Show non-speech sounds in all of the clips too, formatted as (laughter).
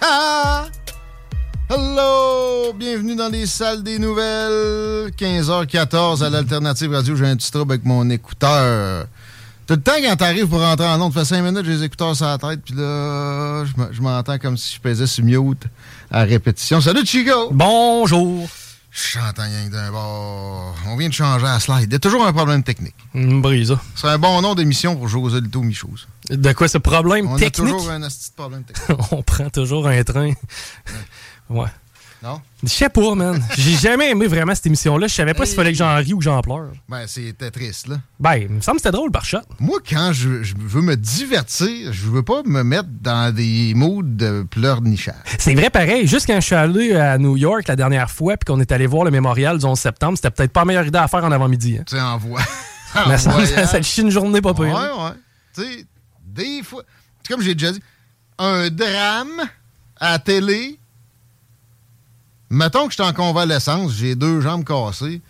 Ah! Hello! Bienvenue dans les salles des nouvelles. 15h14 à l'Alternative Radio. J'ai un petit trouble avec mon écouteur. Tout le temps, quand t'arrives pour rentrer en onde, fait 5 minutes, j'ai les écouteurs sur la tête, puis là, je m'entends comme si je pesais sur mute à répétition. Salut, Chico! Bonjour! Rien que d'un bord. On vient de changer la slide. Il y a toujours un problème technique. Une brise. C'est un bon nom d'émission pour José Lito Michose. De quoi ce problème On technique? a toujours un de problème (laughs) technique. On prend toujours un train. ouais. Non? Je sais pas, man. J'ai jamais aimé vraiment cette émission-là. Je savais pas s'il fallait que j'en rie ou que j'en pleure. Ben, c'était triste, là. Ben, il me semble que c'était drôle par shot. Moi, quand je, je veux me divertir, je veux pas me mettre dans des moods de pleurnichage. C'est vrai pareil. Juste quand je suis allé à New York la dernière fois puis qu'on est allé voir le mémorial du 11 septembre, c'était peut-être pas la meilleure idée à faire en avant-midi. Hein. Tu sais, en voix. (laughs) Mais ça, ça, ça te chie une journée pas pire. Ouais, ouais. Tu sais, des fois. Comme j'ai déjà dit, un drame à la télé. Mettons que je suis en convalescence, j'ai deux jambes cassées.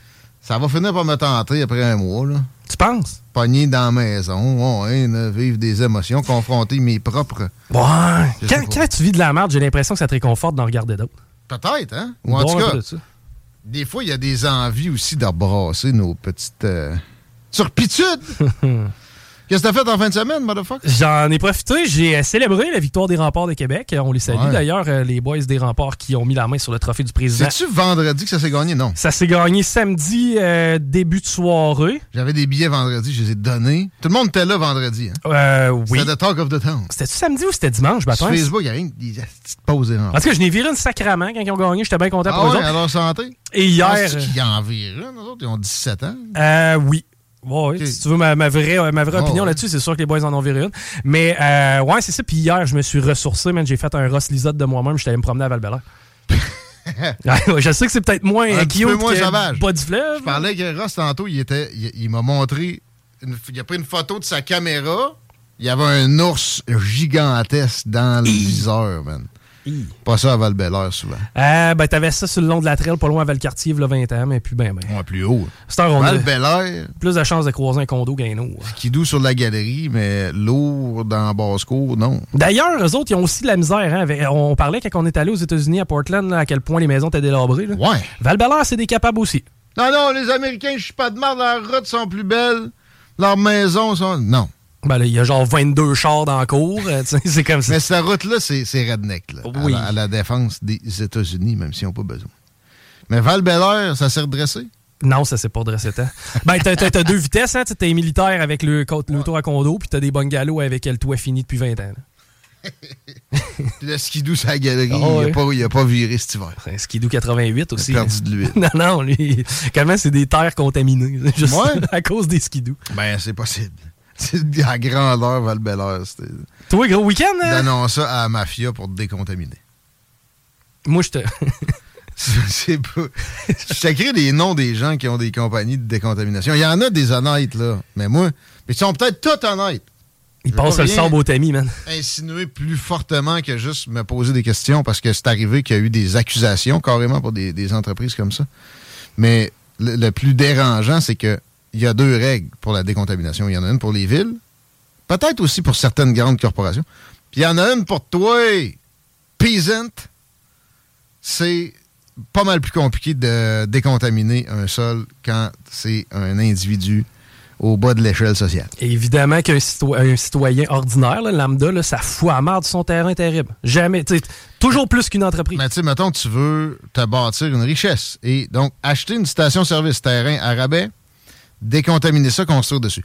Ça va finir par me tenter après un mois, là. Tu penses? Pogné dans la maison, ouais, là, vivre des émotions, confronter mes propres. Ouais. Quand, quand tu vis de la merde, j'ai l'impression que ça te réconforte d'en regarder d'autres. Peut-être, hein? Ou en Bon, tout cas, de des fois, il y a des envies aussi d'embrasser nos petites euh, turpitudes. (laughs) Qu'est-ce que t'as fait en fin de semaine, motherfucker? J'en ai profité. J'ai euh, célébré la victoire des remparts de Québec. Euh, On les salue Ouais. d'ailleurs, euh, les boys des remparts qui ont mis la main sur le trophée du président. C'est-tu vendredi que ça s'est gagné? Non. Ça s'est gagné samedi, euh, début de soirée. J'avais des billets vendredi, je les ai donnés. Tout le monde était là vendredi. Hein? Euh, oui. C'était the talk of the town. C'était-tu samedi ou c'était dimanche? Sur Facebook, il y a rien que petites pauses et En tout cas, je n'ai viré une sacrament quand ils ont gagné. J'étais bien content Ah pour eux autres. leur santé? Et hier. Penses-tu qu'ils en virent une, eux autres? Ils ont 17 ans. Euh, oui. Ouais, Si tu veux ma, ma vraie, euh, ma vraie Ah, opinion ouais. là-dessus, c'est sûr que les boys en ont viré une. Mais euh, ouais, c'est ça. Puis hier, je me suis ressourcé, man. J'ai fait un Ross Lisotte de moi-même. J'étais allé me promener à val (laughs) je sais que c'est peut-être moins Un euh, cute peu moins que sauvage. Pas du fleuve. Je parlais avec Ross tantôt, il, était, il, il m'a montré, une- il a pris une photo de sa caméra. Il y avait un ours gigantesque dans le viseur, man. Pas ça à val souvent. Euh, ben, t'avais ça sur le long de la trail, pas loin à Valcartier, il y a 20 ans, mais puis ben, ben. Ouais, plus haut. C'est un rond. val Plus de chances de croiser un condo qu'un autre. qui doux sur la galerie, mais lourd dans basse-cour, non. D'ailleurs, eux autres, ils ont aussi de la misère. Hein, avec- on parlait quand on est allé aux États-Unis, à Portland, là, à quel point les maisons étaient délabrées. Là. Ouais. val c'est des capables aussi. Non, non, les Américains, je suis pas de merde, leurs routes sont plus belles, leurs maisons sont... Non. Ben là, il y a genre 22 chars dans la cour. euh, (laughs) c'est comme ça. Mais cette route-là, c'est redneck, là, à Oui. la- à, la, défense des États-Unis, même s'ils n'ont pas besoin. Mais val ça s'est redressé? Non, ça s'est pas dressé tant. (laughs) Ben, t'as, t'as deux vitesses, hein. T'as les militaires avec le, le tour à condo, puis t'as des bungalows avec le toit fini depuis 20 ans. là. (laughs) Le skidoo sur la galerie, Ah il a ouais. pas- il a pas viré cet hiver. Un skidoo 88 aussi. Il a perdu de l'huile. non, non, lui, comment c'est des terres contaminées, juste Ouais. à cause des skidoo. Ben, c'est possible. C'est à grandeur, val c'était... Toi, gros week-end, hein? Donnons ça à la mafia pour te décontaminer. Moi, je te. (laughs) c'est pas. Je t'écris des noms des gens qui ont des compagnies de décontamination. Il y en a des honnêtes, là. Mais moi. Mais ils sont peut-être tous honnêtes. Il Je passe veux le rien au tamis, man. Insinuer plus fortement que juste me poser des questions parce que c'est arrivé qu'il y a eu des accusations carrément pour des, des entreprises comme ça. Mais le, le plus dérangeant, c'est que il y a deux règles pour la décontamination. Il y en a une pour les villes, peut-être aussi pour certaines grandes corporations. Puis il y en a une pour toi, peasant. C'est pas mal plus compliqué de décontaminer un sol quand c'est un individu au bas de l'échelle sociale. Évidemment qu'un cito- un citoyen ordinaire, là, lambda, là, ça fout à marre de son terrain terrible. Jamais. Toujours plus qu'une entreprise. Mais tu sais, mettons, tu veux te bâtir une richesse. Et donc, acheter une station-service terrain à rabais, décontaminer ça, construire dessus.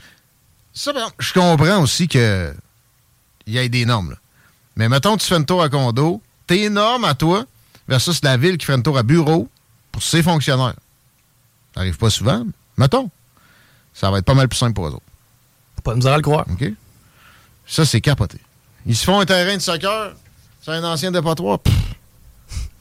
Ça, exemple, je comprends aussi que il y ait des normes. là. Mais mettons, tu fais une tour à condo, tes normes à toi versus la ville qui fait une tour à bureau pour ses fonctionnaires. Ça arrive pas souvent, mais mettons. Ça va être pas mal plus simple pour eux autres. Pas de misère à le croire. OK? Ça, c'est capoté. Ils se font un terrain de soccer, c'est un ancien dépotoir. pff,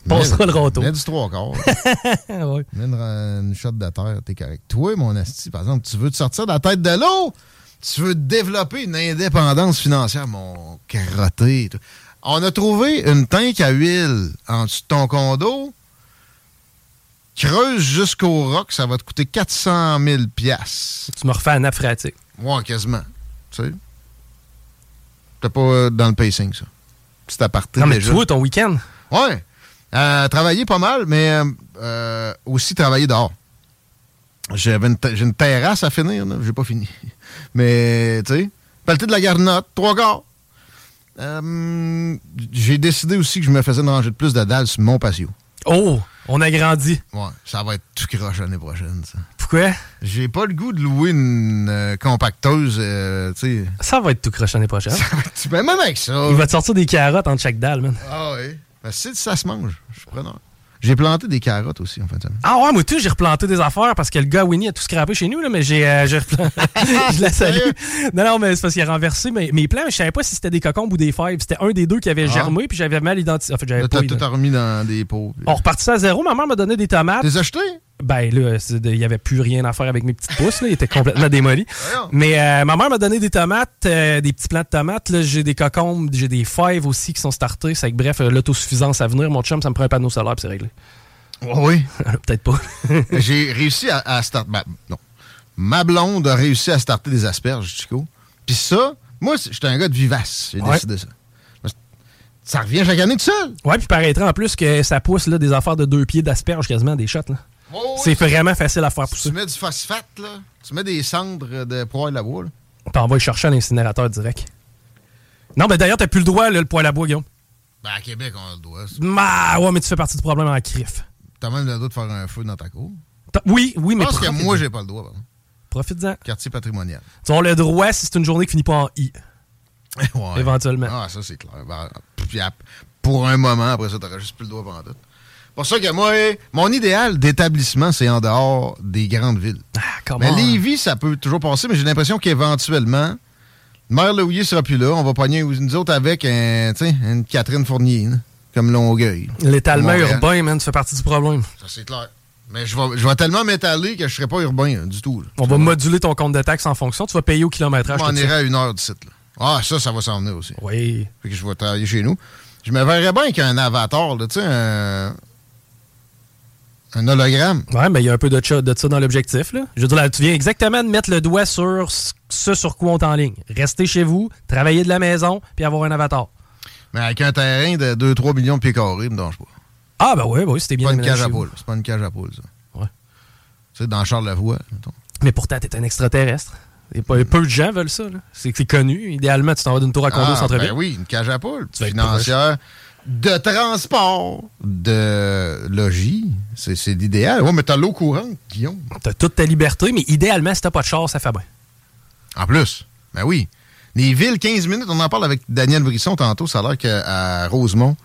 Passera le râteau. Mets du trois quarts. (laughs) Ouais. Mets une, une shot de terre, t'es correct. Toi, mon asti, par exemple, tu veux te sortir de la tête de l'eau? Tu veux développer une indépendance financière, mon carotté. On a trouvé une tank à huile en dessous de ton condo. Creuse jusqu'au roc, ça va te coûter 400 000 piastres. Tu me refais la nappe phréatique. Ouais, quasiment. Tu sais? T'es pas euh, dans le pacing, ça. C'est à partir Non, mais déjà. tu vois, ton week-end. Ouais. Euh, travailler pas mal, mais euh, aussi travailler dehors. J'avais une te- J'ai une terrasse à finir, là. J'ai pas fini. (laughs) Mais, tu sais, pelleter de la garnotte, trois quarts. Euh, J'ai décidé aussi que je me faisais une rangée de plus de dalles sur mon patio. Oh, on a grandi. Ouais, ça va être tout croche l'année prochaine, ça. Pourquoi? J'ai pas le goût de louer une euh, compacteuse, euh, tu sais. Ça va être tout croche l'année prochaine. (laughs) Tu peux même avec ça. Il va te sortir des carottes entre chaque dalle, man. Ah oui. Ben, si ça se mange, je suis preneur. J'ai planté des carottes aussi en fin de semaine. Ah ouais, moi tout, j'ai replanté des affaires parce que le gars Winnie a tout scrappé chez nous, là, mais j'ai euh, replanté. (laughs) je la salue. Non, non, mais c'est parce qu'il a renversé mes, mes plants. Je savais pas si c'était des cocombes ou des fèves. C'était un des deux qui avait Ah. germé, puis j'avais mal identifié. En fait, j'avais pas tout remis dans des pots. puis- On repartissait à zéro. Ma mère m'a donné des tomates. T'es acheté? Ben là, il y avait plus rien à faire avec mes petites pousses. Là. Ils étaient complètement démolis. Mais euh, ma mère m'a donné des tomates, euh, des petits plants de tomates. là. J'ai des cocombes, j'ai des fèves aussi qui sont startés. C'est que bref, euh, l'autosuffisance à venir. Mon chum, ça me prend un panneau solaire, puis c'est réglé. Oui? (laughs) Peut-être pas. (laughs) J'ai réussi à, à starter. Ma, non. Ma blonde a réussi à starter des asperges, Chico. Puis ça, moi, j'étais un gars de vivace. J'ai Ouais. décidé ça. Ça revient chaque année tout seul. ouais, puis paraîtrait en plus que ça pousse là, des affaires de deux pieds d'asperges quasiment, des shots. Là. Oh, C'est vraiment facile à faire Tu pousser. mets du phosphate, là. Tu mets des cendres de poêle à bois, là. Puis on va le chercher à l'incinérateur direct. Non, ben d'ailleurs, t'as plus le droit, là, le poêle à bois, Guillaume. Ben, à Québec, on a le doigt. Ah, ouais, mais tu fais partie du problème en crif. T'as même le droit de faire un feu dans ta cour. Oui, oui, Je mais pense que profite-en. moi, j'ai pas le droit, pardon. Profites-en. Quartier patrimonial. Tu as le droit si c'est une journée qui finit pas en I. (laughs) Ouais. Éventuellement. Ah, ça, c'est clair. Ben, pour un moment, après ça, t'auras juste plus le droit pendant tout. Pour ça que moi, mon idéal d'établissement, c'est en dehors des grandes villes. Ah, comment? Mais Lévis, ça peut toujours passer, mais j'ai l'impression qu'éventuellement, Mère Louis sera plus là. On va pogner nous autres avec un, une Catherine Fournier, là, comme Longueuil. L'étalement urbain, man, tu fais partie du problème. Ça, c'est clair. Mais je vais, je vais tellement m'étaler que je serai pas urbain là, du tout. là. On va moduler ton compte de taxes en fonction. Tu vas payer au kilométrage. Je m'en tout ça. irai à une heure du site. Là. Ah, ça, ça va s'en venir aussi. Oui. Fait que je vais travailler chez nous. Je me verrais bien qu'un avatar, là, tu sais, un, un hologramme. Ouais, mais il y a un peu de, ça- de ça dans l'objectif. là. Je veux dire, là, tu viens exactement de mettre le doigt sur ce- sur quoi on t'enligne. Rester chez vous, travailler de la maison, puis avoir un avatar. Mais avec un terrain de 2-3 millions de pieds carrés, me dérange pas. Ah, ben oui, oui, c'était C'est bien pas une cage à poules. C'est pas une cage à poules, ça. Ouais. Tu sais, dans Charlevoix, mettons. Mais pourtant, t'es un extraterrestre. Et pas, peu de gens veulent ça. C'est c'est connu. Idéalement, tu t'en vas d'une tour à condo au Ah, centre-ville. ben oui, une cage à poules. vas être Financière, de transport, de logis. C'est c'est l'idéal. Ouais, mais t'as l'eau courante, Guillaume. T'as toute ta liberté, mais idéalement, si t'as pas de char, ça fait bien. En plus, ben oui. Les villes, 15 minutes, on en parle avec Daniel Brisson tantôt, ça a l'air qu'à Rosemont,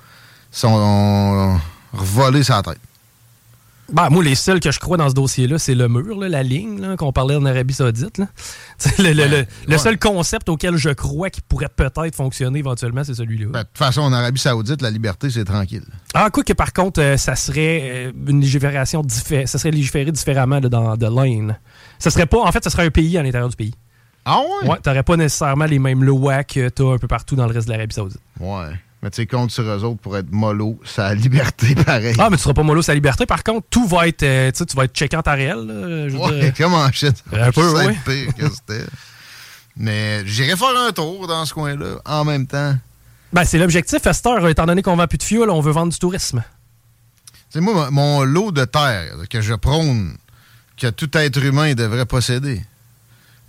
sont revolés sa tête. Ben, moi, les seuls que je crois dans ce dossier-là, c'est le mur, là, la ligne qu'on parlait en Arabie Saoudite. là. (laughs) Le, seul concept auquel je crois qui pourrait peut-être fonctionner éventuellement, c'est celui-là. Ben, de toute façon, en Arabie Saoudite, la liberté, c'est tranquille. Ah, quoi que par contre, euh, ça serait euh, une légifération différente. Ça serait légiféré différemment là, dans de l'Inde. Ça serait pas. En fait, ça serait un pays à l'intérieur du pays. Ah ouais? Ouais, t'aurais pas nécessairement les mêmes lois que t'as un peu partout dans le reste de l'Arabie Saoudite. Ouais. Mais tu sais, compte sur eux autres pour être mollo, sa liberté (laughs) pareil. Ah, mais tu seras pas mollo sa liberté. Par contre, tout va être. euh, tu sais, tu vas être check en temps réel. là, je veux Ouais, dire. comment shit. Un peu, oui. pire que c'était. Mais j'irai faire un tour dans ce coin-là en même temps. Ben, c'est l'objectif, Esther, étant donné qu'on vend plus de fuel, on veut vendre du tourisme. C'est moi, mon lot de terre que je prône que tout être humain devrait posséder.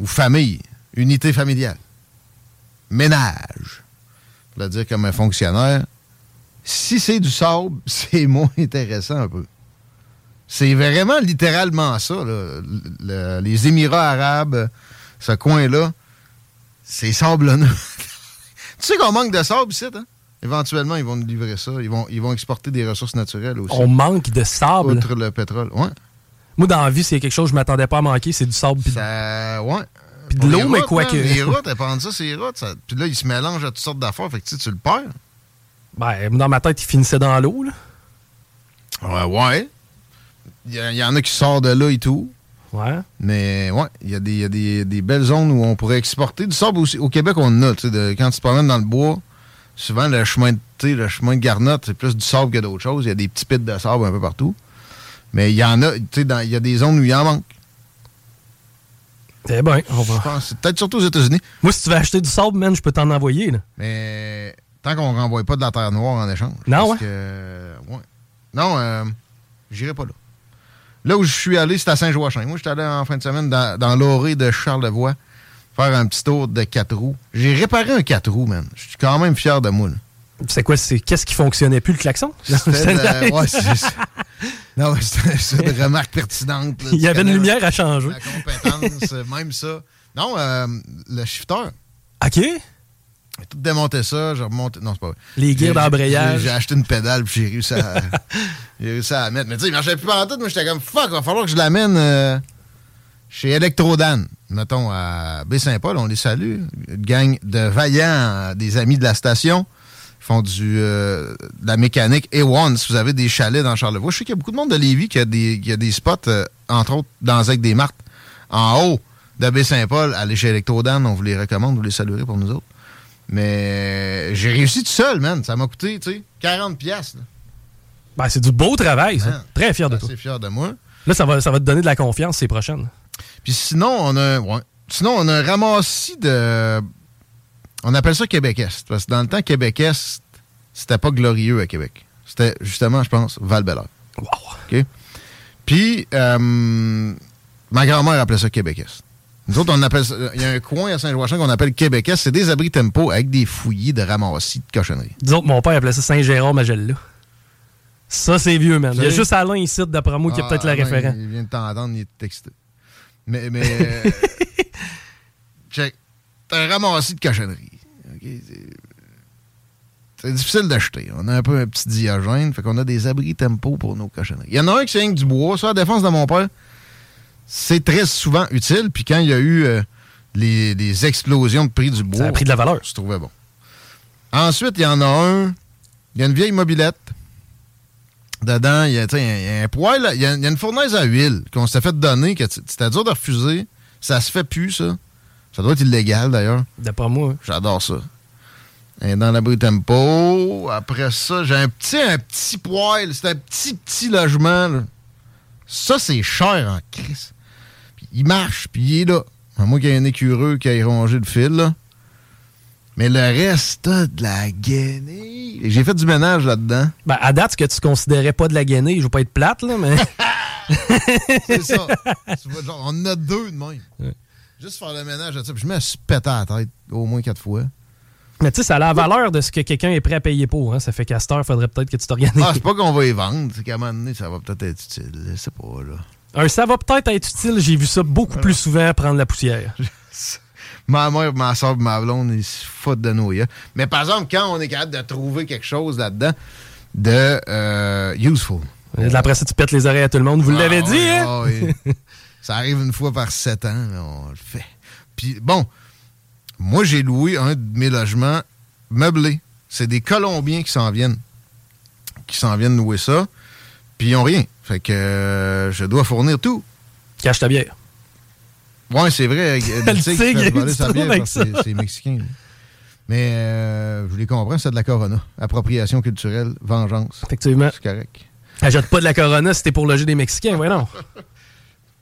Ou famille, unité familiale, ménage. Pour le dire comme un fonctionnaire, si c'est du sable, (laughs) c'est moins intéressant un peu. C'est vraiment littéralement ça. là. Le- le- les Émirats arabes, ce coin-là, c'est sablonneux. (laughs) tu sais qu'on manque de sable ici, hein? Éventuellement, ils vont nous livrer ça. Ils vont, ils vont exporter des ressources naturelles aussi. On manque de sable? Outre le pétrole. Ouais. Moi, dans la vie, c'est quelque chose que je m'attendais pas à manquer, c'est du sable. pis- Ça, ouais. Puis de l'eau, mais quoi que- Les (laughs) routes, elles ça, ces routes. ça- Puis là, ils se mélangent à toutes sortes d'affaires. Fait que tu sais, tu le perds. Ben, dans ma tête, il finissait dans l'eau. là. Ouais, ouais. Il y, en a qui sortent de là et tout. Ouais. Mais ouais, il y a, des, y a des- des belles zones où on pourrait exporter. Du sable aussi. Au Québec, on en a. tu sais, de- quand tu te promènes dans le bois, souvent le chemin de, le chemin de garnotte, c'est plus du sable que d'autres choses. Il y a des petits pits de sable un peu partout. Mais il y en a, tu sais, il y a des zones où il en manque. Eh ben, on Je va. pense, peut-être surtout aux États-Unis. Moi, si tu veux acheter du sable, man, je peux t'en envoyer. Là. Mais tant qu'on ne renvoie pas de la terre noire en échange. Non, parce ouais. que, ouais. Non, euh, j'irai pas là. Là où je suis allé, c'est à Saint-Joachim. Moi, j'étais allé en fin de semaine dans, dans l'orée de Charlevoix faire un petit tour de quatre roues. J'ai réparé un quatre roues, man. Je suis quand même fier de moi. là. C'est quoi? C'est qu'est-ce qui fonctionnait plus, le klaxon? (laughs) Ouais. Non, c'est des remarques pertinentes. là. Il y avait une lumière à changer. La compétence, euh, même ça. Non, euh, le shifter. OK. J'ai tout démonté ça, j'ai remonté. Non, c'est pas vrai. Les gears d'embrayage. J'ai acheté une pédale puis j'ai réussi à. (laughs) j'ai réussi à la mettre. Mais tu sais, il marchait plus en tout. Moi, j'étais comme fuck, va falloir que je l'amène euh, chez Electrodan. Mettons à Baie-Saint-Paul, on les salue. Une gang de vaillants, des amis de la station. Font du, euh, de la mécanique A1. Si vous avez des chalets dans Charlevoix, je sais qu'il y a beaucoup de monde de Lévis qui a des, qui a des spots, euh, entre autres, dans Zec des Martes, en haut de Baie-Saint-Paul. Allez chez Electrodan, on vous les recommande, vous les saluerez pour nous autres. Mais j'ai réussi tout seul, man. Ça m'a coûté, tu sais, 40 pièces. Ben, c'est du beau travail, ça. Man, Très fier de toi. assez fier de moi. Là, ça va, ça va te donner de la confiance ces prochaines. Puis sinon, on a, ouais. sinon, on a un ramassis de. On appelle ça Québec-Est. Parce que dans le temps, Québec-Est, c'était pas glorieux à Québec. C'était justement, je pense, val Wow. OK? Puis, euh, ma grand-mère appelait ça Québec-Est. Nous autres, on appelle ça. Il y a un coin à Saint-Joachim qu'on appelle Québec-Est. C'est des abris tempo avec des fouillis de ramassis de cochonneries. Disons que mon père appelait ça Saint-Jérôme-Magella. Ça, c'est vieux, man. Il y a juste Alain ici, d'après moi, qui a Ah, peut-être le Alain, référent. Il vient de t'entendre, il est excité. Mais, mais. (laughs) check. T'as un ramassis de cochonneries. C'est- difficile d'acheter. On a un peu un petit diogène, fait qu'on a des abris tempo pour nos cochonneries. Il y en a un qui c'est du bois. Ça, à la défense de mon père, c'est très souvent utile. Puis quand il y a eu euh, les, les explosions de prix du bois, Ça a pris de la valeur. je trouvais bon. Ensuite, il y en a un. Il y a une vieille mobilette. Dedans, il y a, a un poêle. Il y a, il y a une fournaise à huile qu'on s'est fait donner. que C'était dur de refuser. Ça se fait plus, ça. Ça doit être illégal, d'ailleurs. D'après moi. J'adore ça. Et dans l'abri tempo. Après ça, j'ai un petit, un petit poêle. C'est un petit, petit logement. là. Ça, c'est cher en crise. Puis il marche, puis il est là. À moins qu'il y ait un écureux qui aille ronger le fil, là. Mais le reste, de la guenille. J'ai fait du ménage là-dedans. Ben, à date, ce que tu considérais pas de la gainée, je veux pas être plate, là, mais. (laughs) C'est ça. Tu vois, genre, on en a deux de même. Juste faire le ménage là-dessus. Je me suis pété à la tête au moins quatre fois. Mais tu sais, ça a la valeur de ce que quelqu'un est prêt à payer pour. Hein. Ça fait qu'à cette heure, faudrait peut-être que tu t'organises. Ah, c'est pas qu'on va y vendre. C'est qu'à un moment donné, ça va peut-être être utile. Je sais pas, là. Un ça va peut-être être utile, j'ai vu ça beaucoup plus souvent prendre la poussière. (laughs) Ma mère, ma soeur, ma blonde, ils se foutent de nous. hein. Mais par exemple, quand on est capable de trouver quelque chose là-dedans de euh, useful. Et Après ça, tu pètes les oreilles à tout le monde. Vous l'avez Ah dit, ouais, hein? ah. Ça arrive une fois par sept ans, mais on le fait. Puis bon, moi j'ai loué un de mes logements meublés. C'est des Colombiens qui s'en viennent. Qui s'en viennent louer ça. Puis ils ont rien. Fait que euh, je dois fournir tout. Cache ta bière. Ouais, c'est vrai. Avec (laughs) c'est- mexicain. Mais euh, je vous les comprends, c'est de la Corona. Appropriation culturelle, vengeance. Effectivement. C'est correct. Ajoute pas de la Corona si t'es pour loger des Mexicains, non. (laughs)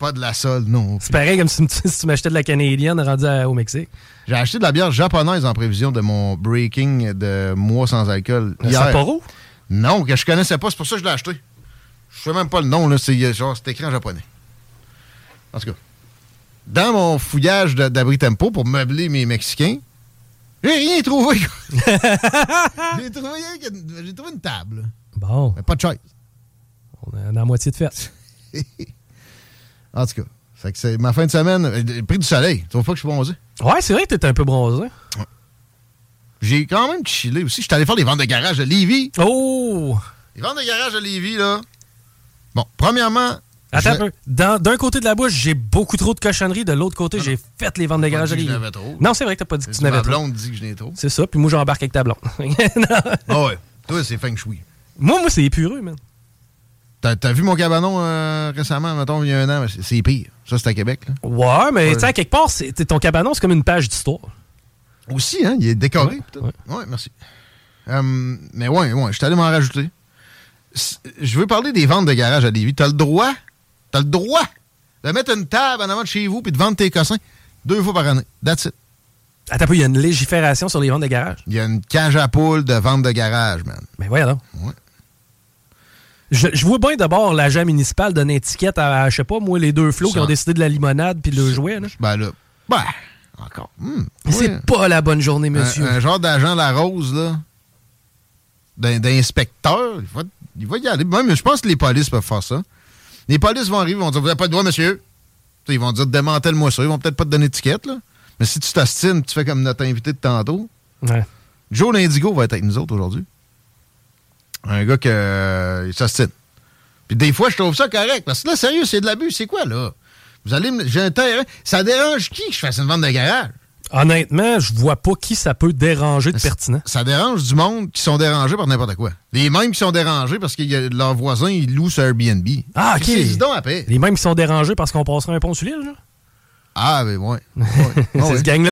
Pas de la solde, non. C'est pareil comme si, si tu m'achetais de la canadienne rendue à- au Mexique. J'ai acheté de la bière japonaise en prévision de mon breaking de mois sans alcool. Le hier. Sapporo? Non, que je connaissais pas, c'est pour ça que je l'ai acheté. Je sais même pas le nom, là, c'est genre, c'est écrit en japonais. En tout cas, dans mon fouillage d'abri tempo pour meubler mes Mexicains, j'ai rien trouvé. (laughs) j'ai trouvé, trouvé une table, Bon, mais pas de chaise. on est dans la moitié de fête. (laughs) En tout cas, fait que c'est ma fin de semaine. euh, Le prix du soleil, tu vois pas que je suis bronzé? Ouais, c'est vrai que t'es un peu bronzé. J'ai quand même chillé aussi. Je suis allé faire des ventes de garage à Lévis. Oh! Les ventes de garage à Lévis, là. Bon, premièrement. Attends un peu. D'un côté de la bouche, j'ai beaucoup trop de cochonneries. De l'autre côté, j'ai fait les ventes de garage à Lévis. Non, c'est vrai que t'as pas dit que tu Ma n'avais trop. blonde dit que je n'ai trop. C'est ça, puis moi, j'embarque avec ta blonde. (laughs) Ah ouais. Toi, c'est feng shui. moi, moi, c'est épureux, man. T'as vu mon cabanon euh, récemment, mettons, il y a un an? C'est- pire. Ça, c'est à Québec. Là. Ouais, mais Ouais. tu sais, à quelque part, ton cabanon, c'est comme une page d'histoire. Aussi, hein? Il est décoré. Ouais. Ouais, merci. Euh, mais ouais, ouais, je suis allé m'en rajouter. Je veux parler des ventes de garage à Lévis. T'as le droit, t'as le droit de mettre une table en avant de chez vous puis de vendre tes cossins deux fois par année. That's it. Attends il y a une légifération sur les ventes de garage? Il y a une cage à poules de vente de garage, man. Mais voyons donc. Ouais. Je, je vois bien d'abord l'agent municipal donner étiquette à, je sais pas, moi, les deux flots qui ont décidé de la limonade puis le jouet. là. Ben là, ben, encore. Mais ouais. C'est pas la bonne journée, monsieur. Un, genre d'agent La Rose, là, d'in- d'inspecteur, il va, il va y aller. Même, je pense que les polices peuvent faire ça. Les polices vont arriver, ils vont dire Vous n'avez pas de droit, monsieur. Ils vont dire Démantèle-moi ça. Ils vont peut-être pas te donner d'étiquette, là. Mais si tu t'astines, tu fais comme notre invité de tantôt. Ouais. Joe l'Indigo va être avec nous autres aujourd'hui. Un gars qui il s'astine. Puis des fois, je trouve ça correct. Parce que là, sérieux, c'est de l'abus. C'est quoi, là? Vous allez me. J'ai un terrain. Ça dérange qui que je fasse une vente de garage? Honnêtement, je vois pas qui ça peut déranger de pertinent. Ça dérange du monde qui sont dérangés par n'importe quoi. Les mêmes qui sont dérangés parce que y leurs voisins, ils louent sur Airbnb. Ah, ok. C'est donc après. Les mêmes qui sont dérangés parce qu'on passera un pont sur l'île, là? Ah, ben ouais. (laughs) ouais. C'est ouais. ce gang-là.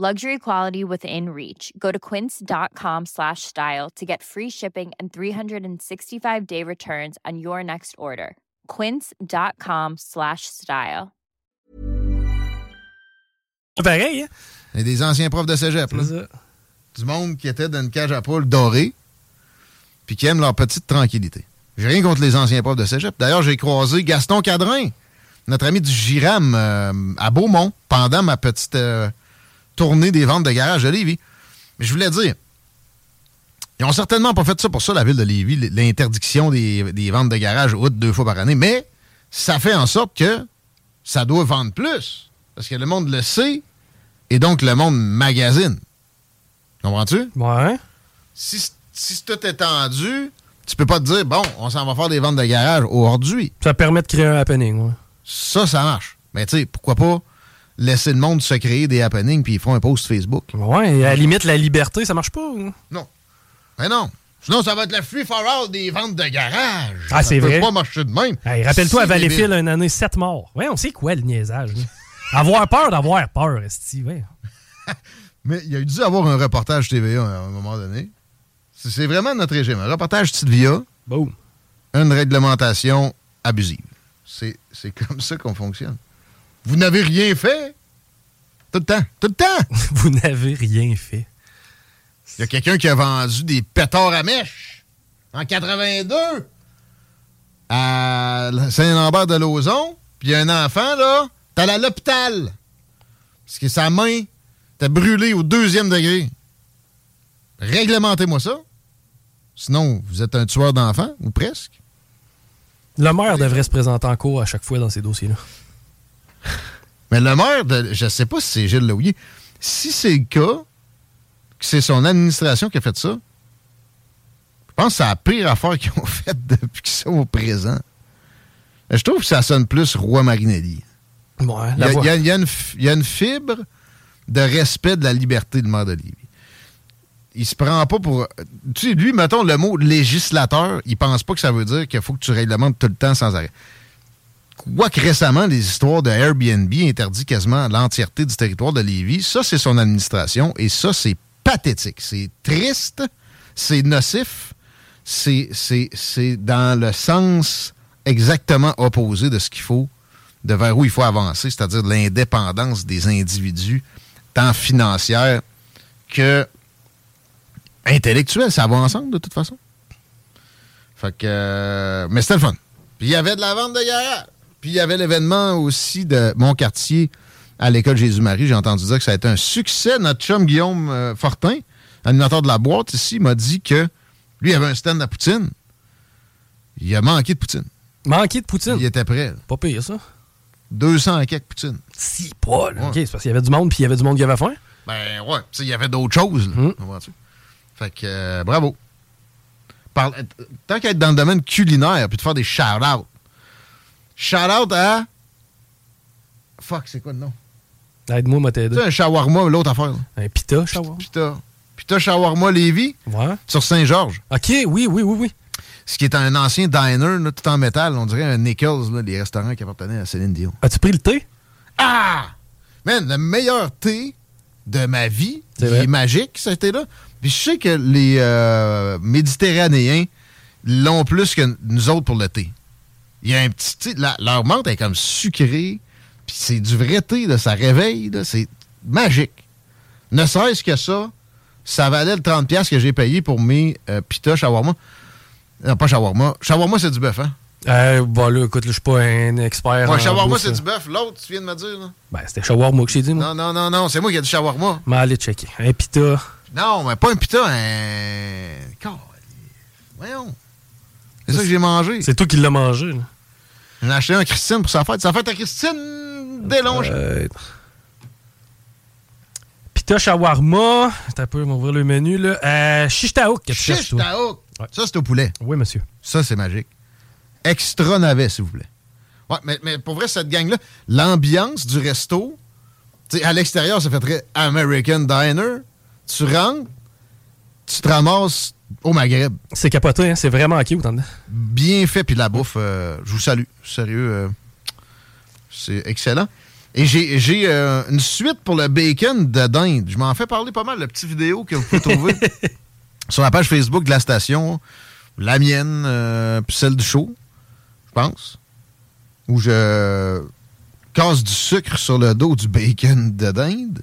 Luxury quality within reach. Go to quince.com slash style to get free shipping and 365 day returns on your next order. Quince.com slash style. Pareil, hein? Il y a des anciens profs de cégep, là. C'est ça. Du monde qui était dans une cage à poules dorée, puis qui aiment leur petite tranquillité. J'ai rien contre les anciens profs de cégep. D'ailleurs, j'ai croisé Gaston Cadrin, notre ami du Giram, euh, à Beaumont, pendant ma petite euh, tournée des ventes de garage de Lévis. Mais je voulais dire, ils ont certainement pas fait ça pour ça, la ville de Lévis, l'interdiction des, des ventes de garage août deux fois par année, mais ça fait en sorte que ça doit vendre plus. Parce que le monde le sait, et donc le monde magasine. Comprends-tu? Ouais. Si, si tout est tendu, tu peux pas te dire, bon, on s'en va faire des ventes de garage aujourd'hui. Ça permet de créer un happening, ouais. Ça, ça marche. Mais tu sais, pourquoi pas laisser le monde se créer des happenings puis ils font un post Facebook? Ouais, à la limite, la liberté, ça marche pas. hein? Non. Mais non. Sinon, ça va être la free for all des ventes de garage. Ah, Ça c'est peut vrai. pas marcher de même. Hey, Rappelle-toi, à Valleyfield, une année, 7 morts. Ouais, on sait quoi le niaisage. avoir peur d'avoir peur, esti, ouais. (laughs) Mais il y a dû avoir un reportage TVA à un moment donné. C'est vraiment notre régime. Un reportage TVA, Boum. une réglementation abusive. C'est c'est comme ça qu'on fonctionne. Vous n'avez rien fait? Tout le temps. Tout le temps. (laughs) Vous n'avez rien fait. Il y a quelqu'un qui a vendu des pétards à mèche en 82 à Saint-Lambert de Lauzon. Puis il y a un enfant, là, t'es allé à l'hôpital. Parce que sa main t'es brûlée au deuxième degré. Réglementez-moi ça. Sinon, vous êtes un tueur d'enfants, ou presque. Le maire devrait se présenter en cours à chaque fois dans ces dossiers-là. (laughs) Mais le maire, de, je sais pas si c'est Gilles Louillet. Si c'est le cas, que c'est son administration qui a fait ça, je pense que c'est la pire affaire qu'ils ont (laughs) faite depuis qu'ils sont au présent. Je trouve que ça sonne plus Roi Marinelli. Ouais, il, y a, il, y a, il, y a une, il y a une fibre de respect de la liberté de maire de Lévis. Il se prend pas pour. Tu sais, lui, mettons le mot législateur, il pense pas que ça veut dire qu'il faut que tu réglementes tout le temps sans arrêt. Quoique récemment, les histoires de Airbnb interdit quasiment l'entièreté du territoire de Lévis, ça, c'est son administration et ça, c'est pathétique. C'est triste, c'est nocif, c'est dans le sens exactement opposé de ce qu'il faut, de vers où il faut avancer, c'est-à-dire l'indépendance des individus, tant financière que intellectuelle. Ça va ensemble, de toute façon. Fait que. Euh, mais c'était le fun. Puis il y avait de la vente de garage. Puis il y avait l'événement aussi de mon quartier à l'école Jésus-Marie. J'ai entendu dire que ça a été un succès. Notre chum Guillaume euh, Fortin, animateur de la boîte ici, m'a dit que lui, il avait un stand à Poutine. Il a manqué de Poutine. Manqué de Poutine? Il était prêt. Pas pire, ça. 200 à quelques Poutine. Si, pas, là. Ouais. OK, c'est parce qu'il y avait du monde, puis il y avait du monde qui avait faim? Ben, ouais. Il y avait d'autres choses, là. Mmh. Fait que, euh, bravo. Parle, tant qu'à être dans le domaine culinaire, puis de faire des shout-outs. Shout-out à. Fuck, c'est quoi le nom? Aide-moi, m'a t'aider. Tu un shawarma, l'autre affaire. Là. Un pita shawarma. Pita. Pita shawarma Lévis. Ouais. Sur Saint-Georges. OK, oui, oui, oui, oui. Ce qui est un ancien diner, là, tout en métal. On dirait un Nichols, là, les restaurants qui appartenaient à Céline Dion. As-tu pris le thé? Ah! Man, le meilleur thé de ma vie. C'est il est magique, ce thé-là. Puis je sais que les euh, Méditerranéens l'ont plus que nous autres pour le thé. Il y a un petit... La, leur menthe est comme sucrée. Puis c'est du vrai thé, là, ça réveille. C'est magique. Ne serait-ce que ça, ça valait le 30$ que j'ai payé pour mes euh, pita shawarma. Non, pas shawarma. Shawarma, c'est du bœuf, hein? Euh, bon, là, écoute, je suis pas un expert. Ouais, shawarma, c'est du bœuf. L'autre, tu viens de me dire, là? Ben, c'était shawarma que j'ai dit, moi. Non, non, non, non, c'est moi qui ai dit shawarma. Mais allez checker. Un pita. Non, mais pas un pita, un. Voyons. C'est ça que j'ai mangé. C'est toi qui l'as mangé, là. J'en ai acheté un à Christine pour sa fête. Sa fête à Christine Deslanges. Euh... Pita shawarma. T'as peu m'ouvrir le menu, là. Euh, Shish taouk. Shish taouk. Ouais. Ça, c'est au poulet. Oui, monsieur. Ça, c'est magique. Extra navet, s'il vous plaît. Ouais, mais, mais pour vrai, cette gang-là, l'ambiance du resto, à l'extérieur, ça fait très American Diner. Tu rentres, tu te ramasses au Maghreb. C'est capoté, hein? c'est vraiment cute. Hein? Bien fait, puis la bouffe, euh, je vous salue. Sérieux, euh, c'est excellent. Et j'ai euh, une suite pour le bacon de dinde. Je m'en fais parler pas mal, la petite vidéo que vous pouvez trouver (laughs) sur la page Facebook de la station. La mienne, puis celle du show, je pense. Où je casse du sucre sur le dos du bacon de dinde.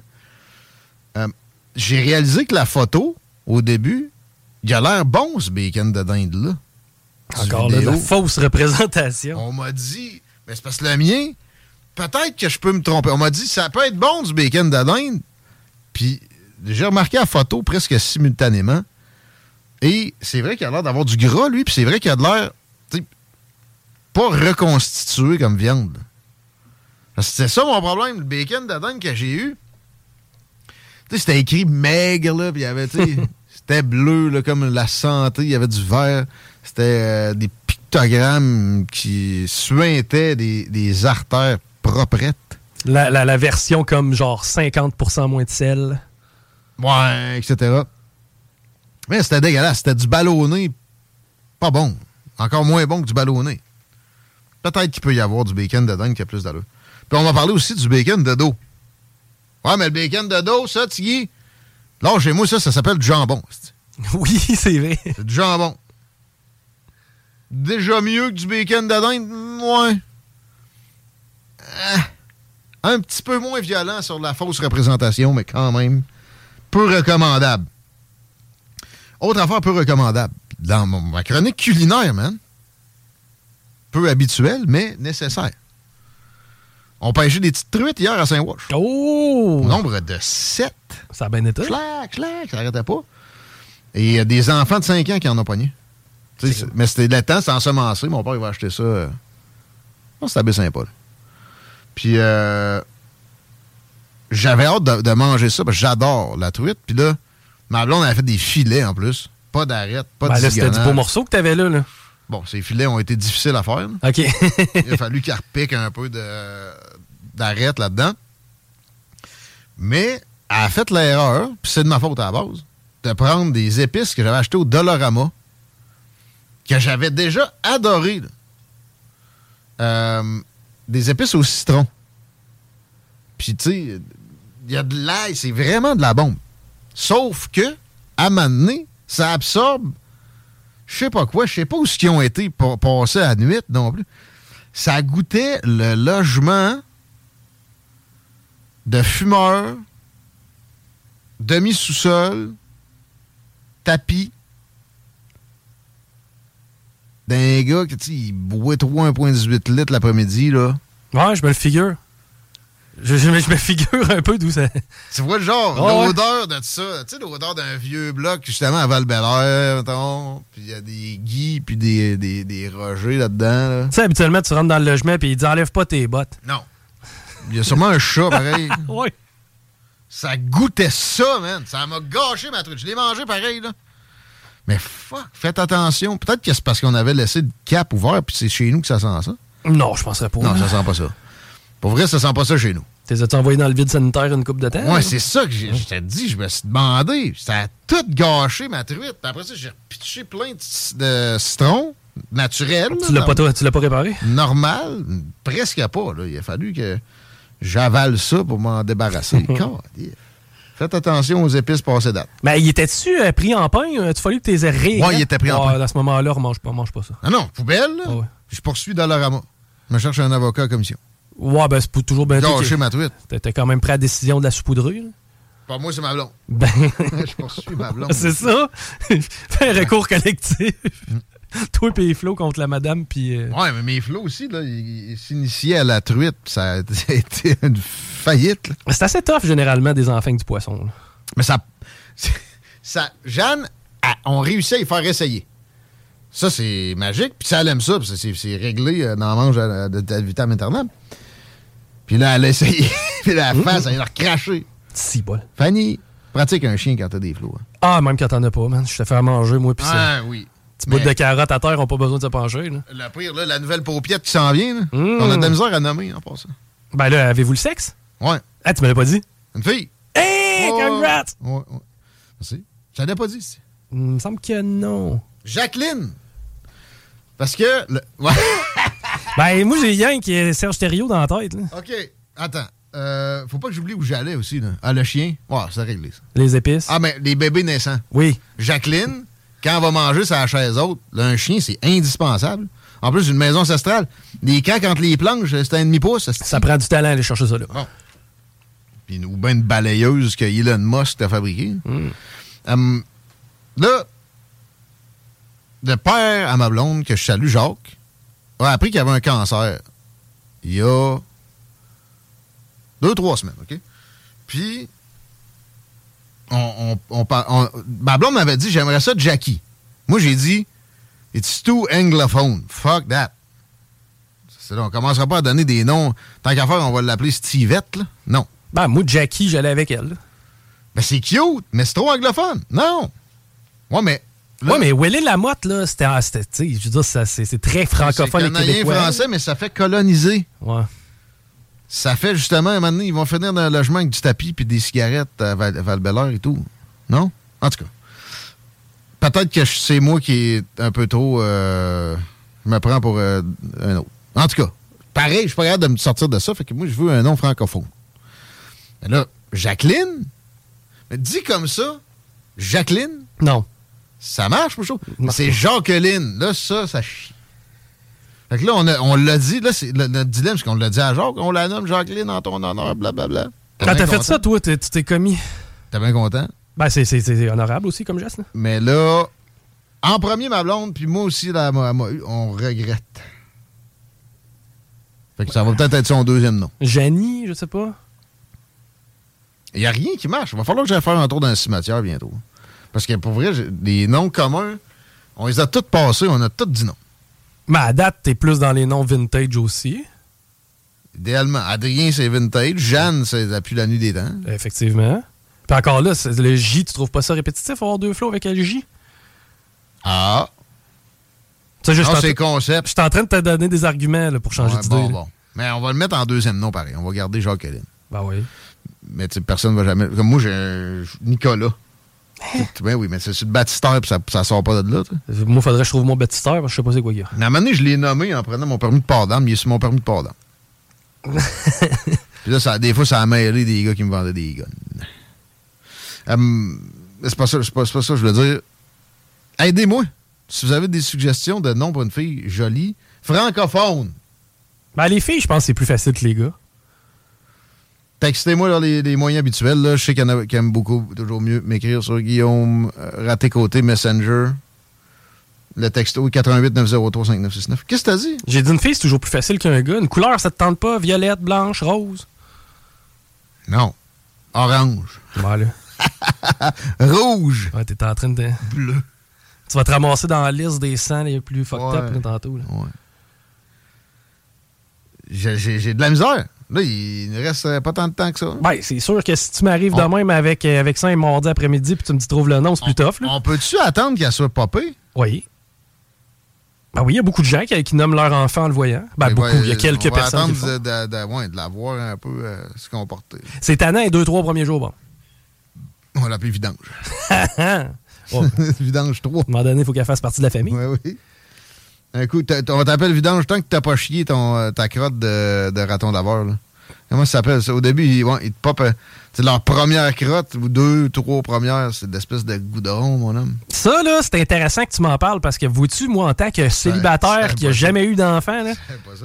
J'ai réalisé que la photo, au début, il a l'air bon, ce bacon de dinde-là. Encore là, la fausse représentation. On m'a dit, mais c'est parce que le mien, peut-être que je peux me tromper. On m'a dit, ça peut être bon du bacon de dinde. Puis j'ai remarqué la photo presque simultanément. Et c'est vrai qu'il a l'air d'avoir du gras, lui, puis c'est vrai qu'il a de l'air pas reconstitué comme viande. C'était ça mon problème, le bacon de dinde que j'ai eu. C'était écrit maigre, là, puis il y avait, (laughs) c'était bleu, là, comme la santé, il y avait du vert. C'était euh, des pictogrammes qui suintaient des, des artères proprettes. La, la, la, version comme genre 50% moins de sel. Ouais, etc. Mais c'était dégueulasse. C'était du ballonné pas bon. Encore moins bon que du ballonné. Peut-être qu'il peut y avoir du bacon de dingue qui a plus d'allure. Puis on va parler aussi du bacon de dos. Ouais, mais le bacon de dos, ça, Tigui, là, chez moi, ça, ça s'appelle du jambon. (laughs) Oui, c'est vrai. C'est du jambon. Déjà mieux que du bacon de dinde? Ouais. Un petit peu moins violent sur la fausse représentation, mais quand même peu recommandable. Autre affaire peu recommandable. Dans ma chronique culinaire, man. Peu habituelle, mais nécessaire. On pêchait des petites truites hier à Saint-Wash. Oh! Au nombre de sept. Ça a bien été. Schlac, schlac, ça n'arrêtait pas. Et il y a des enfants de 5 ans qui en ont pogné. Mais c'était le temps, c'était ensemencé. Mon père, il va acheter ça. euh, Non, c'était sympa. là. Puis, euh, j'avais hâte de, de manger ça parce que j'adore la truite. Puis là, ma blonde avait fait des filets en plus. Pas d'arête, pas Ben de là, c'était du beau morceau que t'avais là, là. Bon, ces filets ont été difficiles à faire. OK. (laughs) Il a fallu qu'elle (laughs) repique un peu d'arête là-dedans. Mais elle a fait l'erreur, puis c'est de ma faute à la base, de prendre des épices que j'avais achetées au Dollarama, que j'avais déjà adorées. Euh, des épices au citron. Puis, tu sais, il y a de l'ail, c'est vraiment de la bombe. Sauf que, à un moment donné, ça absorbe je sais pas quoi, je sais pas où ce qu'ils ont été pour passer à la nuit non plus. Ça goûtait le logement de fumeurs, demi-sous-sol, tapis, d'un gars qui, il boit 3,18 litres l'après-midi, là. Ouais, je me le figure. Je, je me- je me figure un peu d'où ça. Tu vois le genre, Ah ouais. l'odeur de ça. Tu sais, l'odeur d'un vieux bloc, justement, à val mettons. Puis il y a des guis, puis des, des, des rogers là-dedans. là. Tu sais, habituellement, tu rentres dans le logement et il dit enlève pas tes bottes. Non. Il y a sûrement un chat, pareil. (laughs) Ouais. Ça goûtait ça, man. Ça m'a gâché ma truite. Je l'ai mangé pareil, là. Mais fuck, faites attention. Peut-être que c'est parce qu'on avait laissé le cap ouvert, puis c'est chez nous que ça sent ça. Non, je penserais pas. Non, ça sent pas ça. Pour vrai, ça sent pas ça chez nous. T'es as envoyé dans le vide sanitaire une coupe de temps? Ouais, c'est ça que je t'ai dit. Je me suis demandé. Ça a tout gâché, ma truite. Puis après ça, j'ai repitché plein de, de citron naturel. Tu l'as pas, tu l'as pas réparé? Normal. Presque pas. Là. Il a fallu que j'avale ça pour m'en débarrasser. (laughs) Faites attention aux épices passées date. Mais il était-tu euh, pris en pain? Euh, Tu fallu que t'es ré. Ouais, il était pris en pain. À ce moment-là, on mange pas, mange pas ça. Ah non, poubelle. Ah ouais. Je poursuis Dollarama. Je me cherche un avocat à commission. Ouais, ben c'est toujours bien. Gâcher ma truite. T'étais quand même prêt à la décision de la saupoudrée. là. Pas moi, c'est ma blonde. (laughs) Ben, (laughs) je poursuis ma blonde. c'est ça. (laughs) Fais un recours collectif. Toi et Flo contre la madame, puis... euh, Ouais, mais mes flots aussi, là, ils ils s'initiaient à la truite, ça a été une faillite. C'est assez tough, généralement, des enfants du poisson. là. Mais ça. ça Jeanne, on réussit à y faire essayer. Ça, c'est magique. Puis ça, elle aime ça. c'est- réglé euh, dans le mange à- de de vitam aeternam. Puis là, elle a essayé. (laughs) puis la face, elle a recraché. Si bol. Fanny, pratique un chien quand t'as des flots. hein. Ah, même quand t'en as pas, man. Je te fais à manger, moi, pis ça. Ah oui. Petit bout de carotte à terre, on pas besoin de se pencher. Là. Le pire, là, la nouvelle paupiette qui s'en vient, là, Mm. on a de la misère à nommer en passant. Ben là, avez-vous le sexe? Ouais. Ah, tu me l'as pas dit? Une fille. Hey, congrats! Ouais, ouais. Merci. Je l'avais pas dit. Il me semble que non. Jacqueline. Parce que. le- (laughs) Ouais. Ben, moi, j'ai rien qui est Serge Thériault dans la tête. Là. OK. Attends. Euh, faut pas que j'oublie où j'allais aussi. Là. Ah, le chien? Ouais, c'est réglé, ça. Les épices. Ah, mais les bébés naissants. Oui. Jacqueline, quand elle va manger la chaise haute, là, un chien, c'est indispensable. En plus, une maison ancestrale. Les craques entre les planches, c'est un demi-pouce. Ça prend du talent aller chercher ça, là. Puis, ou bien une balayeuse que Elon Musk a fabriquée. Hum, là, le père à ma blonde, que je salue, Jacques, a appris qu'il avait un cancer il y a deux, trois semaines, OK? Puis, on, on, on par- on- ma blonde m'avait dit, j'aimerais ça de Jackie. Moi, j'ai dit, it's too anglophone. Fuck that. Là, on commencera pas à donner des noms. Tant qu'à faire, on va l'appeler Stivette, là. Non. Ben, moi, Jackie, j'allais avec elle. là. Ben, c'est cute, mais c'est trop anglophone. Non. Ouais, mais. Ouais, mais Willy Lamotte, là, c'était, c'était, tu sais, je veux dire, c'est, très francophone c'est et québécois. français, mais ça fait coloniser. Ouais. Ça fait justement, un moment donné, ils vont finir dans un logement avec du tapis puis des cigarettes à Val- et tout. Non? En tout cas. Peut-être que c'est moi qui est un peu trop. euh, je me prends pour euh, un autre. En tout cas, pareil, je suis pas capable de me sortir de ça, fait que moi, je veux un nom francophone. Mais là, Jacqueline? Mais dit comme ça, Jacqueline? Non. Ça marche, trouve. Mais C'est Jacqueline. Là, ça, ça chie. Fait que là, on, a- on l'a dit, là, c'est le- notre dilemme, c'est qu'on l'a dit à Jacques, on la nomme Jacqueline en ton honneur, blablabla. Quand t'as fait ça, toi, t'es- tu t'es commis. T'es bien content? Ben, c'est- c'est c'est honorable aussi comme geste. là. Mais là, en premier, ma blonde, puis moi aussi, là, elle m'a- m'a on regrette. Fait que ça va peut-être être son deuxième nom. Janie, je sais pas. Il n'y a rien qui marche. Il va falloir que j'aille faire un tour dans un cimetière bientôt. Parce que pour vrai, les noms communs, on les a tous passés, on a tous dit non. Mais à date, t'es plus dans les noms vintage aussi. Idéalement, Adrien, c'est vintage. Jeanne, c'est depuis la nuit des temps. Effectivement. Puis encore là, le J, tu trouves pas ça répétitif, avoir deux flots avec le J? Ah. Sais, je Non, c'est concept. je suis en train de te donner des arguments là, pour changer Ouais, d'idée. bon, bon. Mais on va le mettre en deuxième nom, pareil. On va garder Jacqueline. Ben oui. Mais personne ne va jamais. Comme moi, j'ai un- Nicolas. Hein? ben oui, mais c'est sur le baptistère, puis ça, ça sort pas de là. tu sais. Moi, faudrait que je trouve mon baptisteur, parce que je sais pas c'est quoi il y a. Mais à un moment donné, je l'ai nommé en prenant mon permis de port d'âme. Il est sur mon permis de port d'âme. (laughs) Puis là, ça, des fois, ça a mêlé des gars qui me vendaient des guns. Hum, c'est pas ça, c'est pas, pas ça je veux dire. Aidez-moi. Si vous avez des suggestions de noms pour une fille jolie, francophone, Ben, les filles, je pense que c'est plus facile que les gars. Textez-moi dans les, les moyens habituels. Là. Je sais qu'il y en a qui aiment beaucoup, toujours mieux, m'écrire sur Guillaume euh, Raté Côté Messenger. Le texto 88 903 5969. Qu'est-ce que t'as dit? J'ai dit une fille, c'est toujours plus facile qu'un gars. Une couleur, ça te tente pas? Violette, blanche, rose? Non. Orange. Là. (laughs) Rouge. Ouais, t'es en train de. Bleu. Tu vas te ramasser dans la liste des 100 les plus fucked Ouais. up là, tantôt. là. Ouais. J'ai de la misère. Là, il ne reste euh, pas tant de temps que ça. Ben, c'est sûr que si tu m'arrives On- de même avec, euh, avec ça un mardi après-midi puis tu me dis trouve le nom, c'est plus tough. Là. On peut-tu attendre qu'elle soit popée? Oui. Ben oui, il y a beaucoup de gens qui, qui nomment leur enfant en le voyant. Ben Mais beaucoup, ouais, il y a quelques on va personnes attendre de, de- de- ouais, de la voir un peu euh, se comporter. C'est tannant les deux, trois premiers jours, bon. On va l'appeler Vidange. Ouais. (laughs) (laughs) Vidange 3. À un moment donné, il faut qu'elle fasse partie de la famille. Oui, oui. Un coup, t'as- on t'appelle Vidange tant que t'as pas chié ton, euh, ta crotte de, de raton laveur. Là. Comment ça s'appelle ça? Au début, ils, ouais, ils te popent. euh, C'est leur première crotte, ou deux, trois premières. C'est d'espèce de goudron, mon homme. Ça, là, c'est intéressant que tu m'en parles parce que, vois-tu, moi, en tant que célibataire qui a jamais eu d'enfant, là,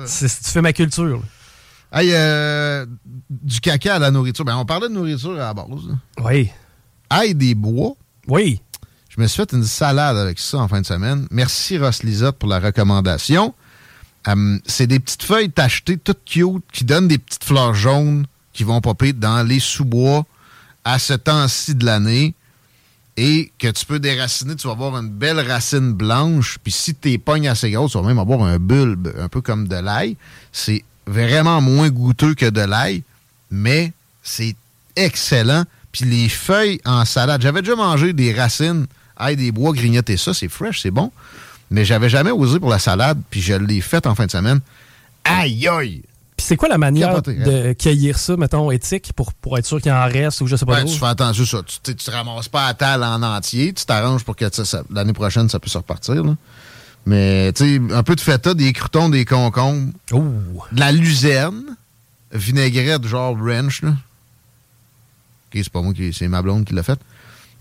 C'est tu fais ma culture. là. Hey, euh, du caca à la nourriture. Ben, on parlait de nourriture à la base. là. Oui. Ail des bois. Oui. Je me suis fait une salade avec ça en fin de semaine. Merci Ross Lisotte pour la recommandation. Hum, c'est des petites feuilles tachetées, toutes cute, qui donnent des petites fleurs jaunes qui vont popper dans les sous-bois à ce temps-ci de l'année et que tu peux déraciner. Tu vas avoir une belle racine blanche. Puis si tes pognes assez grosses, tu vas même avoir un bulbe, un peu comme de l'ail. C'est vraiment moins goûteux que de l'ail, mais c'est excellent. Puis les feuilles en salade. J'avais déjà mangé des racines, ail des bois, grignoter ça, c'est fresh, c'est bon. Mais j'avais jamais osé pour la salade, puis je l'ai faite en fin de semaine. Aïe aïe! Puis c'est quoi la manière Capoté, hein? de cueillir ça, mettons, éthique, pour, pour être sûr qu'il en reste ou je sais pas Ben, tu fais attention à ça. Tu, tu te ramasses pas à table en entier. Tu t'arranges pour que l'année prochaine, ça puisse repartir. là. Mais, tu sais, un peu de feta, des croutons, des concombres, Oh! de la luzerne, vinaigrette genre ranch. Là. OK, c'est pas moi, qui, c'est ma blonde qui l'a fait.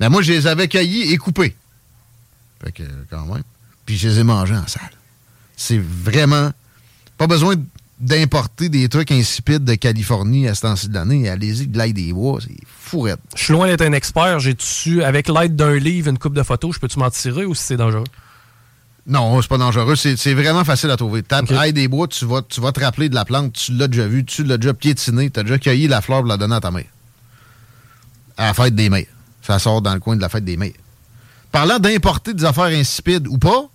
Mais moi, je les avais cueillis et coupés. Fait que, quand même. Puis je les ai mangés en salle. C'est vraiment... Pas besoin d'importer des trucs insipides de Californie à ce temps-ci de l'année. Allez-y, de l'ail des bois, c'est fourrette. Je suis loin d'être un expert. J'ai dessus, avec l'aide d'un livre, une coupe de photos, je peux-tu m'en tirer ou si c'est dangereux? Non, c'est pas dangereux. C'est vraiment facile à trouver. Tape Ok. ail des bois, tu vas, tu vas te rappeler de la plante, tu l'as déjà vue, tu l'as déjà piétinée, tu as déjà cueilli la fleur pour la donner à ta mère. À la fête des mères. Ça sort dans le coin de la fête des mères. Parlant d'importer des affaires insipides ou pas,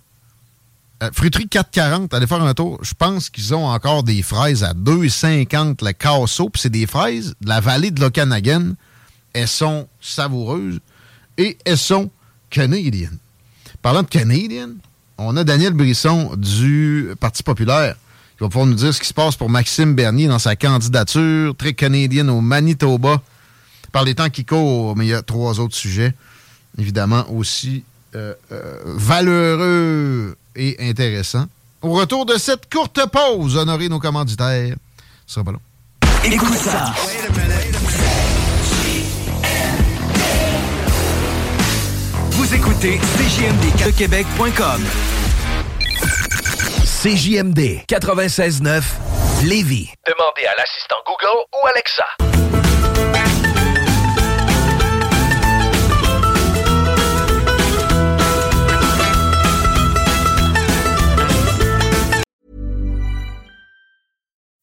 euh, Fruiterie 440, allez faire un tour. Je pense qu'ils ont encore des fraises à 2,50 le casseau. Puis c'est des fraises de la vallée de l'Okanagan. Elles sont savoureuses et elles sont canadiennes. Parlant de Canadian, on a Daniel Brisson du Parti populaire qui va pouvoir nous dire ce qui se passe pour Maxime Bernier dans sa candidature très canadienne au Manitoba. Par les temps qui courent, mais il y a trois autres sujets, évidemment, aussi euh, euh, valeureux et intéressants. Au retour de cette courte pause, honorer nos commanditaires. Ce sera pas long. Écoute ça. Vous écoutez CJMD Québec.com. CJMD 96.9 Lévis. Demandez à l'assistant Google ou Alexa.